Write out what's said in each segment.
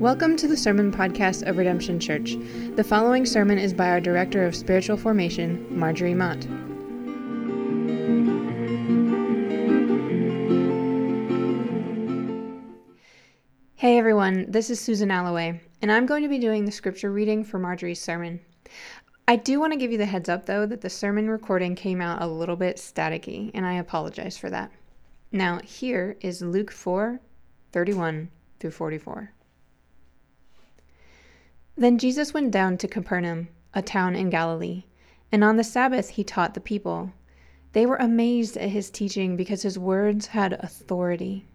Welcome to the Sermon Podcast of Redemption Church. The following sermon is by our Director of Spiritual Formation, Marjorie Mott. Hey everyone, this is Susan Alloway, and I'm going to be doing the scripture reading for Marjorie's sermon. I do want to give you the heads up though that the sermon recording came out a little bit staticky, and I apologize for that. Now, here is Luke 4 31 through 44. Then Jesus went down to Capernaum, a town in Galilee, and on the Sabbath he taught the people. They were amazed at his teaching because his words had authority.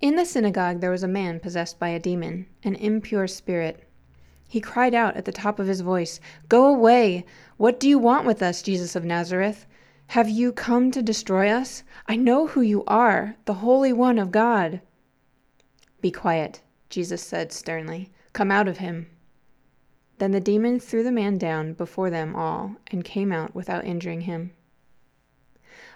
In the synagogue there was a man possessed by a demon, an impure spirit. He cried out at the top of his voice, Go away! What do you want with us, Jesus of Nazareth? Have you come to destroy us? I know who you are, the Holy One of God. Be quiet, Jesus said sternly. Come out of him. Then the demon threw the man down before them all and came out without injuring him.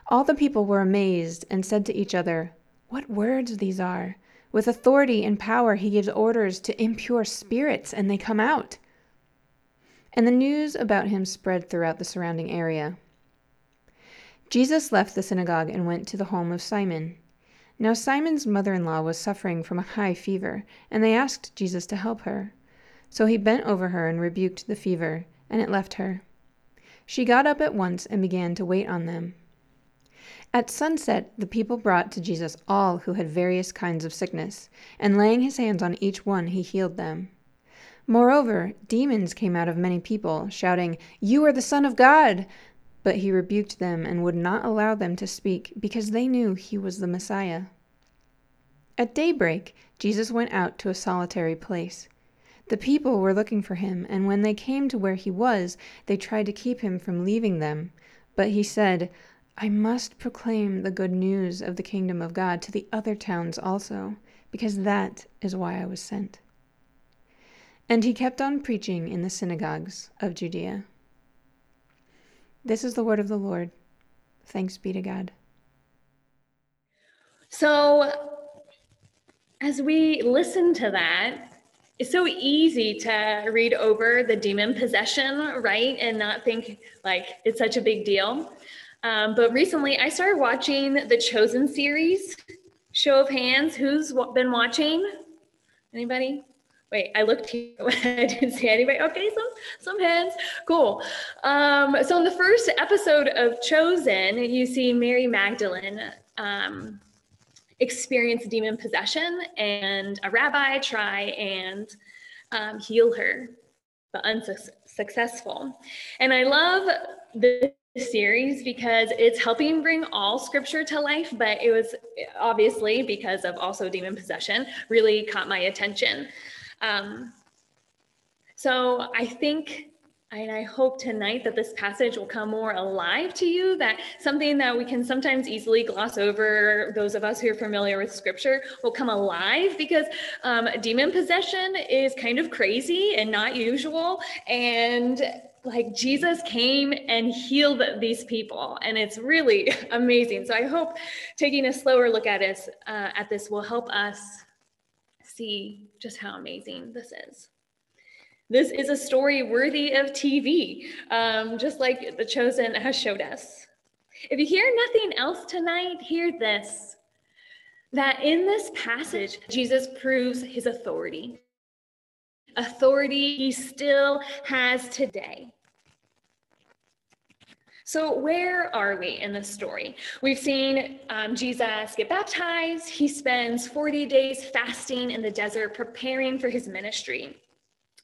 All the people were amazed and said to each other, What words these are! With authority and power he gives orders to impure spirits, and they come out. And the news about him spread throughout the surrounding area. Jesus left the synagogue and went to the home of Simon. Now Simon's mother in law was suffering from a high fever, and they asked Jesus to help her. So he bent over her and rebuked the fever, and it left her. She got up at once and began to wait on them. At sunset, the people brought to Jesus all who had various kinds of sickness, and laying his hands on each one, he healed them. Moreover, demons came out of many people, shouting, You are the Son of God! But he rebuked them and would not allow them to speak, because they knew he was the Messiah. At daybreak, Jesus went out to a solitary place. The people were looking for him, and when they came to where he was, they tried to keep him from leaving them. But he said, I must proclaim the good news of the kingdom of God to the other towns also, because that is why I was sent. And he kept on preaching in the synagogues of Judea. This is the word of the Lord. Thanks be to God. So, as we listen to that, it's so easy to read over the demon possession, right? And not think like it's such a big deal. Um, but recently, I started watching the Chosen series. Show of hands, who's been watching? Anybody? Wait, I looked here. I didn't see anybody. Okay, some some hands. Cool. Um, so in the first episode of Chosen, you see Mary Magdalene um, experience demon possession, and a rabbi try and um, heal her, but unsuccessful. And I love this series because it's helping bring all scripture to life, but it was obviously because of also demon possession really caught my attention. Um, so I think and I hope tonight that this passage will come more alive to you, that something that we can sometimes easily gloss over, those of us who are familiar with scripture, will come alive because um, demon possession is kind of crazy and not usual. And like Jesus came and healed these people, and it's really amazing. So I hope taking a slower look at us uh, at this will help us see just how amazing this is. This is a story worthy of TV, um, just like The Chosen has showed us. If you hear nothing else tonight, hear this that in this passage, Jesus proves his authority. Authority he still has today. So, where are we in this story? We've seen um, Jesus get baptized. He spends 40 days fasting in the desert, preparing for his ministry.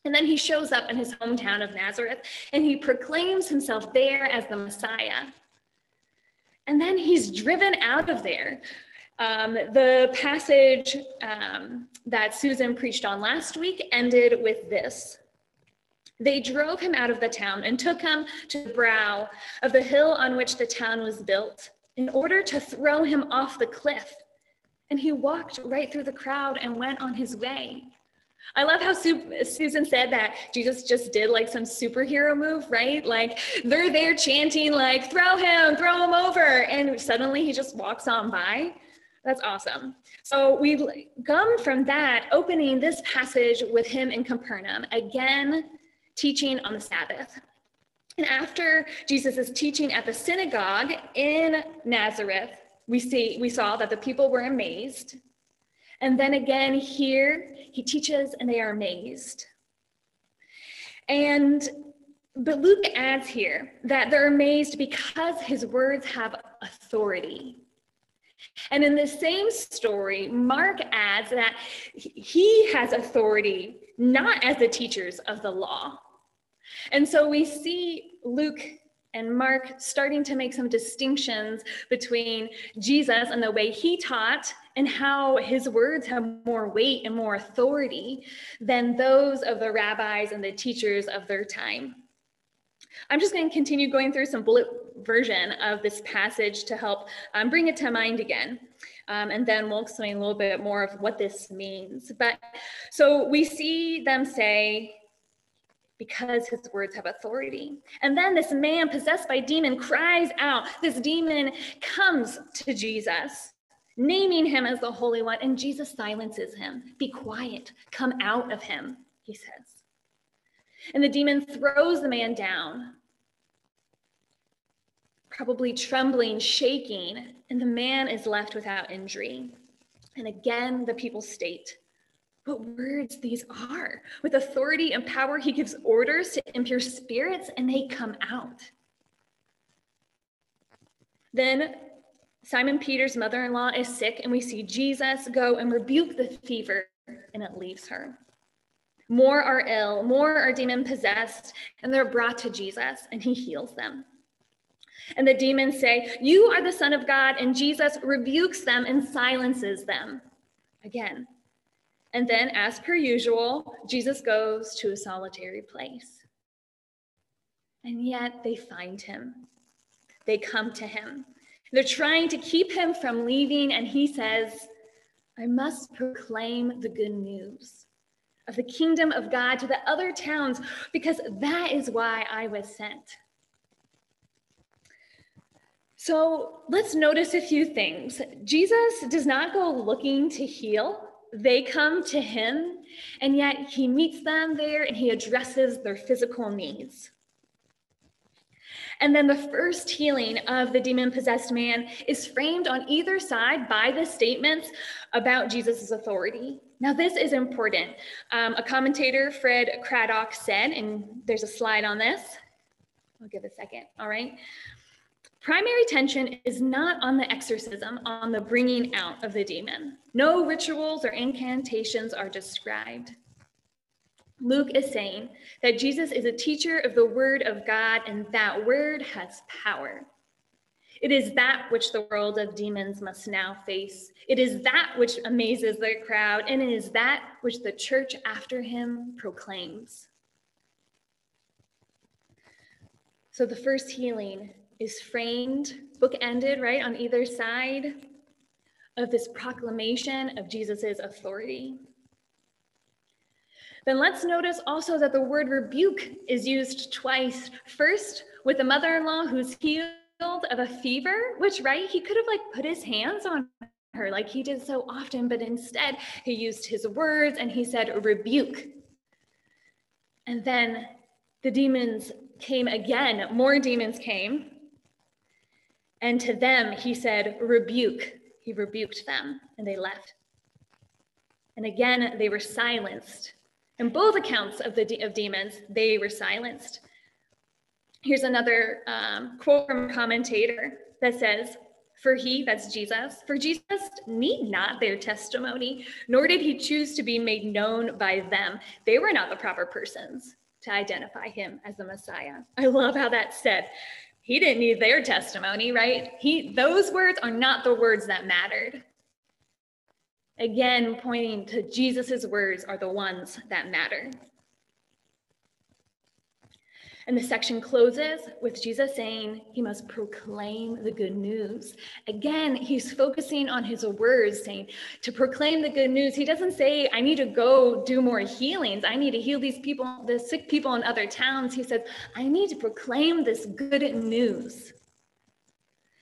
And then he shows up in his hometown of Nazareth and he proclaims himself there as the Messiah. And then he's driven out of there. Um, the passage um, that Susan preached on last week ended with this they drove him out of the town and took him to the brow of the hill on which the town was built in order to throw him off the cliff. And he walked right through the crowd and went on his way. I love how Susan said that Jesus just did like some superhero move, right? Like they're there chanting, like, throw him, throw him over. And suddenly he just walks on by. That's awesome. So we come from that, opening this passage with him in Capernaum, again teaching on the Sabbath. And after Jesus is teaching at the synagogue in Nazareth, we see we saw that the people were amazed. And then again here, he teaches and they are amazed. And but Luke adds here that they're amazed because his words have authority. And in the same story, Mark adds that he has authority not as the teachers of the law. And so we see Luke and Mark starting to make some distinctions between Jesus and the way he taught and how his words have more weight and more authority than those of the rabbis and the teachers of their time. I'm just going to continue going through some bullet version of this passage to help um, bring it to mind again. Um, and then we'll explain a little bit more of what this means. But so we see them say, because his words have authority. And then this man possessed by demon cries out. This demon comes to Jesus, naming him as the Holy One, and Jesus silences him. Be quiet, come out of him, he says. And the demon throws the man down, probably trembling, shaking, and the man is left without injury. And again, the people state what words these are. With authority and power, he gives orders to impure spirits, and they come out. Then Simon Peter's mother in law is sick, and we see Jesus go and rebuke the fever, and it leaves her. More are ill, more are demon possessed, and they're brought to Jesus, and he heals them. And the demons say, You are the Son of God, and Jesus rebukes them and silences them. Again. And then, as per usual, Jesus goes to a solitary place. And yet they find him. They come to him. They're trying to keep him from leaving, and he says, I must proclaim the good news of the kingdom of God to the other towns because that is why I was sent. So let's notice a few things. Jesus does not go looking to heal, they come to him, and yet he meets them there and he addresses their physical needs. And then the first healing of the demon possessed man is framed on either side by the statements about Jesus' authority. Now, this is important. Um, a commentator, Fred Craddock, said, and there's a slide on this. I'll give a second, all right? Primary tension is not on the exorcism, on the bringing out of the demon. No rituals or incantations are described. Luke is saying that Jesus is a teacher of the word of God, and that word has power. It is that which the world of demons must now face. It is that which amazes the crowd, and it is that which the church after him proclaims. So the first healing is framed, bookended, right, on either side of this proclamation of Jesus' authority. Then let's notice also that the word rebuke is used twice. First, with the mother in law who's healed of a fever, which, right, he could have like put his hands on her like he did so often, but instead he used his words and he said, rebuke. And then the demons came again, more demons came. And to them he said, rebuke. He rebuked them and they left. And again, they were silenced. In both accounts of the de- of demons, they were silenced. Here's another um, quote from a commentator that says, For he, that's Jesus, for Jesus need not their testimony, nor did he choose to be made known by them. They were not the proper persons to identify him as the Messiah. I love how that's said. He didn't need their testimony, right? He those words are not the words that mattered. Again, pointing to Jesus's words are the ones that matter. And the section closes with Jesus saying he must proclaim the good news. Again, he's focusing on his words, saying to proclaim the good news. He doesn't say, I need to go do more healings. I need to heal these people, the sick people in other towns. He says, I need to proclaim this good news.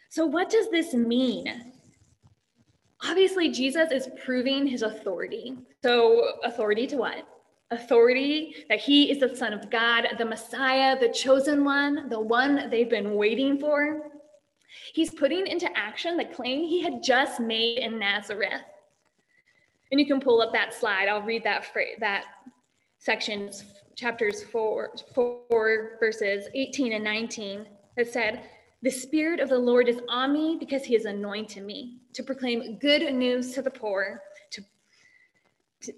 So, what does this mean? obviously Jesus is proving his authority. So, authority to what? Authority that he is the Son of God, the Messiah, the chosen one, the one they've been waiting for. He's putting into action the claim he had just made in Nazareth. And you can pull up that slide. I'll read that that section, chapters four, four verses 18 and 19. That said, "The Spirit of the Lord is on me because He has anointed me to proclaim good news to the poor,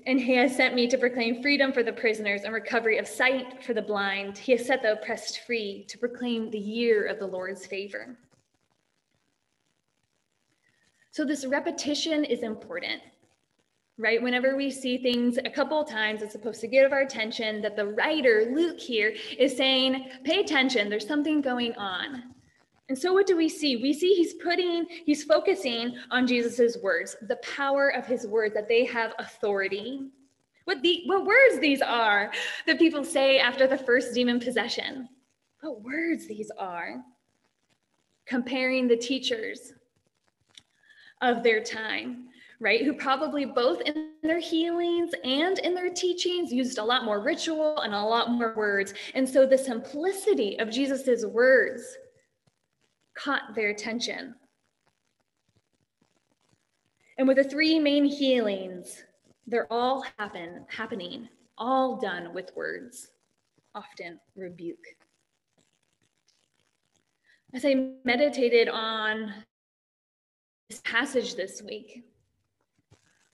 and He has sent me to proclaim freedom for the prisoners and recovery of sight for the blind. He has set the oppressed free to proclaim the year of the Lord's favor." So this repetition is important right? Whenever we see things a couple of times, it's supposed to get our attention that the writer, Luke, here is saying, pay attention, there's something going on. And so what do we see? We see he's putting, he's focusing on Jesus's words, the power of his words, that they have authority. What the what words these are that people say after the first demon possession. What words these are. Comparing the teachers of their time right? Who probably both in their healings and in their teachings used a lot more ritual and a lot more words. And so the simplicity of Jesus's words caught their attention. And with the three main healings, they're all happen happening, all done with words, often rebuke. As I meditated on this passage this week,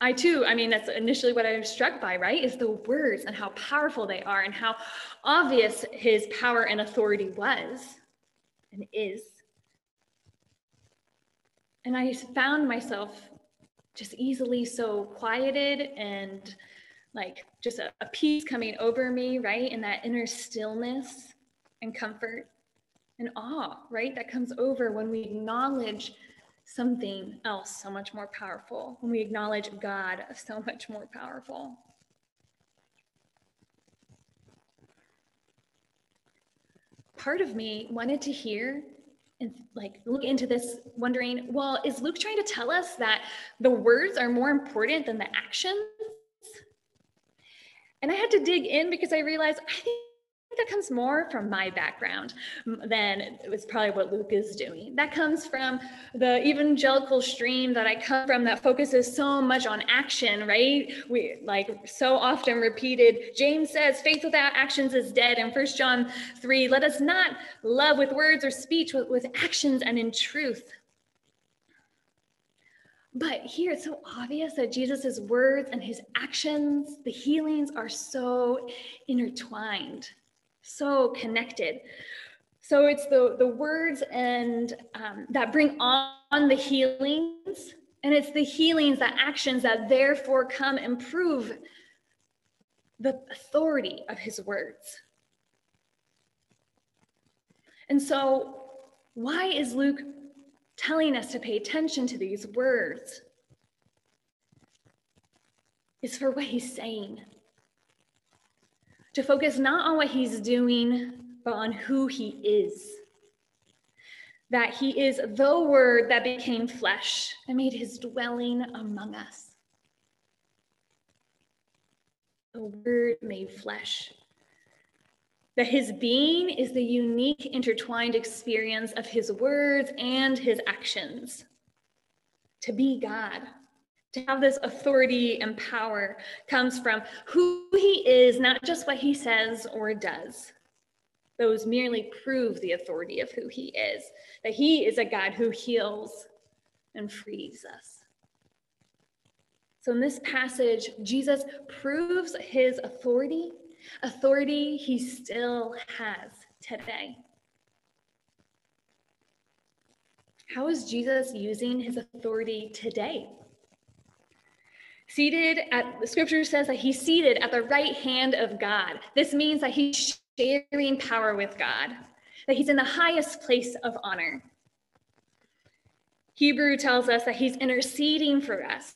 I too, I mean, that's initially what I was struck by, right? Is the words and how powerful they are and how obvious his power and authority was and is. And I found myself just easily so quieted and like just a, a peace coming over me, right? And that inner stillness and comfort and awe, right? That comes over when we acknowledge something else so much more powerful, when we acknowledge God so much more powerful. Part of me wanted to hear and like look into this wondering, well, is Luke trying to tell us that the words are more important than the actions? And I had to dig in because I realized I think that comes more from my background than it was probably what Luke is doing. That comes from the evangelical stream that I come from that focuses so much on action, right? We like so often repeated, James says, faith without actions is dead. And First John 3, let us not love with words or speech, but with actions and in truth. But here it's so obvious that Jesus' words and his actions, the healings are so intertwined so connected. So it's the, the words and um, that bring on the healings, and it's the healings, the actions that therefore come and prove the authority of his words. And so, why is Luke telling us to pay attention to these words? It's for what he's saying to focus not on what he's doing, but on who he is. That he is the word that became flesh and made his dwelling among us. The word made flesh. That his being is the unique intertwined experience of his words and his actions. To be God to have this authority and power comes from who he is, not just what he says or does. Those merely prove the authority of who he is, that he is a God who heals and frees us. So, in this passage, Jesus proves his authority, authority he still has today. How is Jesus using his authority today? Seated at the scripture says that he's seated at the right hand of God. This means that he's sharing power with God, that he's in the highest place of honor. Hebrew tells us that he's interceding for us.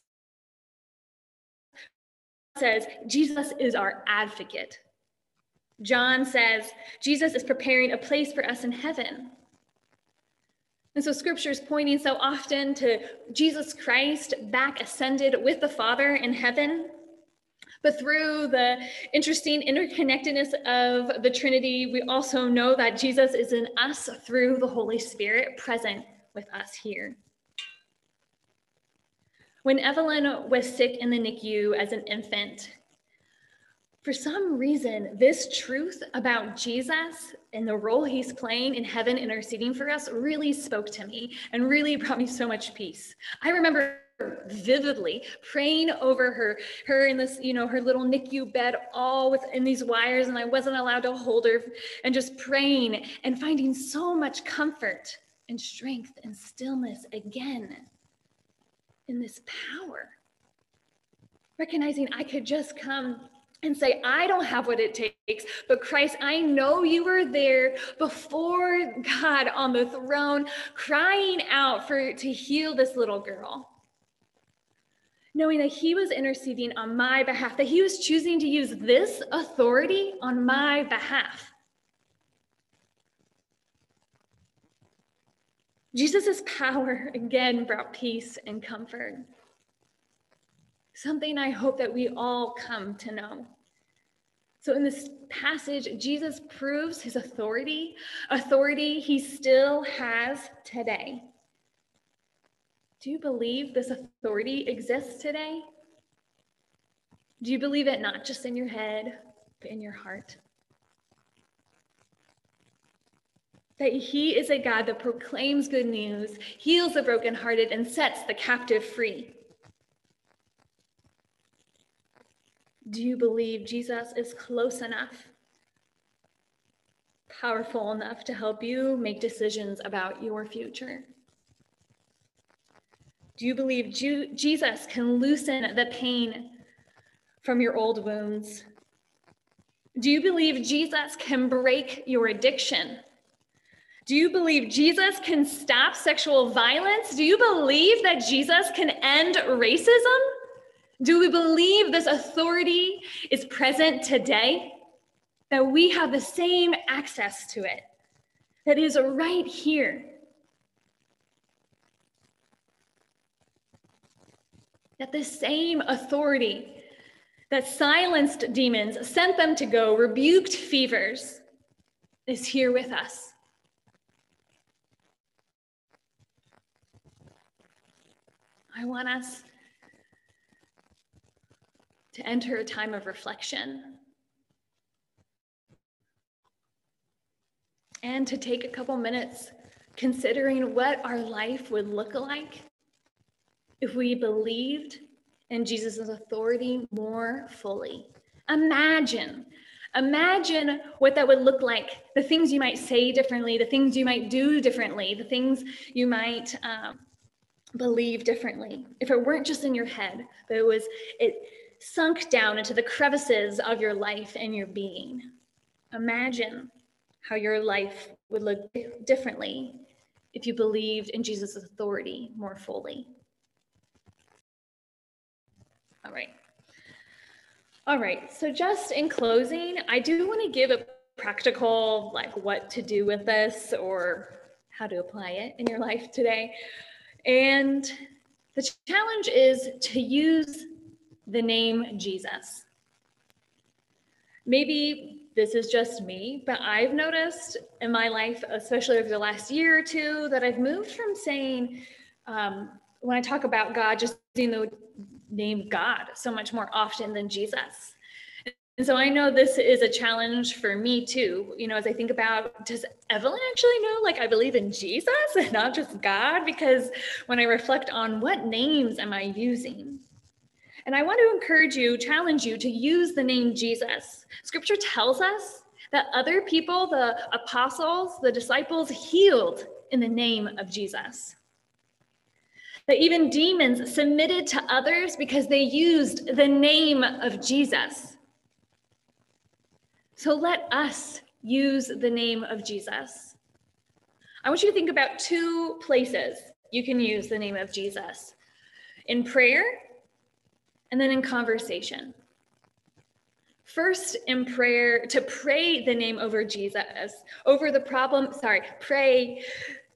Says Jesus is our advocate. John says Jesus is preparing a place for us in heaven. And so scripture is pointing so often to Jesus Christ back ascended with the Father in heaven. But through the interesting interconnectedness of the Trinity, we also know that Jesus is in us through the Holy Spirit present with us here. When Evelyn was sick in the NICU as an infant, for some reason, this truth about Jesus and the role he's playing in heaven interceding for us really spoke to me and really brought me so much peace. I remember vividly praying over her her in this you know her little nicu bed all within these wires and i wasn't allowed to hold her and just praying and finding so much comfort and strength and stillness again in this power recognizing i could just come and say, I don't have what it takes, but Christ, I know you were there before God on the throne, crying out for to heal this little girl. Knowing that he was interceding on my behalf, that he was choosing to use this authority on my behalf. Jesus' power again brought peace and comfort something I hope that we all come to know. So, in this passage, Jesus proves his authority, authority he still has today. Do you believe this authority exists today? Do you believe it not just in your head, but in your heart? That he is a God that proclaims good news, heals the brokenhearted, and sets the captive free. Do you believe Jesus is close enough, powerful enough to help you make decisions about your future? Do you believe Ju- Jesus can loosen the pain from your old wounds? Do you believe Jesus can break your addiction? Do you believe Jesus can stop sexual violence? Do you believe that Jesus can end racism? Do we believe this authority is present today? That we have the same access to it, that is right here. That the same authority that silenced demons, sent them to go, rebuked fevers, is here with us. I want us to enter a time of reflection and to take a couple minutes considering what our life would look like if we believed in Jesus' authority more fully. Imagine, imagine what that would look like the things you might say differently, the things you might do differently, the things you might um, believe differently. If it weren't just in your head, but it was, it, sunk down into the crevices of your life and your being. Imagine how your life would look differently if you believed in Jesus' authority more fully. All right. All right. So, just in closing, I do want to give a practical, like what to do with this or how to apply it in your life today. And the challenge is to use the name Jesus. Maybe this is just me, but I've noticed in my life, especially over the last year or two, that I've moved from saying, um, when I talk about God, just using the name God so much more often than Jesus. And so I know this is a challenge for me too. You know, as I think about, does Evelyn actually know, like, I believe in Jesus and not just God? Because when I reflect on what names am I using, and I want to encourage you, challenge you to use the name Jesus. Scripture tells us that other people, the apostles, the disciples, healed in the name of Jesus. That even demons submitted to others because they used the name of Jesus. So let us use the name of Jesus. I want you to think about two places you can use the name of Jesus in prayer and then in conversation. First, in prayer, to pray the name over Jesus, over the problem, sorry, pray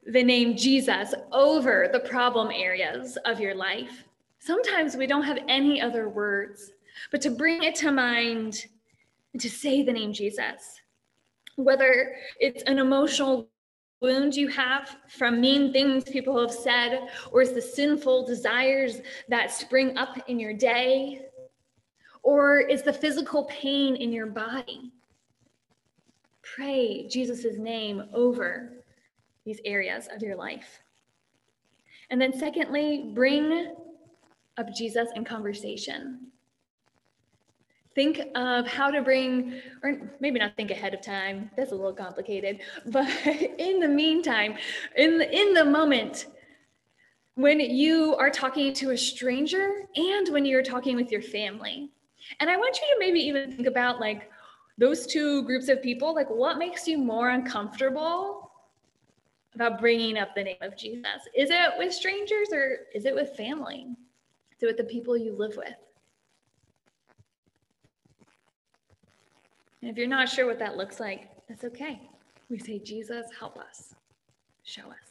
the name Jesus over the problem areas of your life. Sometimes we don't have any other words, but to bring it to mind to say the name Jesus, whether it's an emotional wound you have from mean things people have said, or is the sinful desires that spring up in your day, or is the physical pain in your body. Pray Jesus' name over these areas of your life. And then, secondly, bring up Jesus in conversation. Think of how to bring, or maybe not think ahead of time, that's a little complicated, but in the meantime, in the, in the moment, when you are talking to a stranger and when you're talking with your family. And I want you to maybe even think about like those two groups of people, like what makes you more uncomfortable about bringing up the name of Jesus? Is it with strangers or is it with family? Is it with the people you live with? And if you're not sure what that looks like, that's okay. We say, Jesus, help us, show us.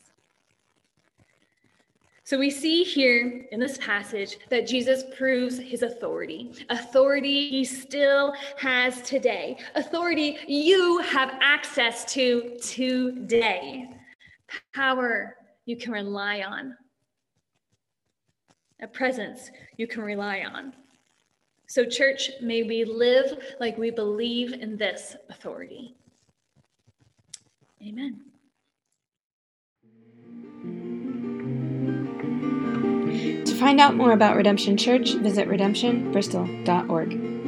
So we see here in this passage that Jesus proves his authority, authority he still has today, authority you have access to today, power you can rely on, a presence you can rely on. So, church, may we live like we believe in this authority. Amen. To find out more about Redemption Church, visit redemptionbristol.org.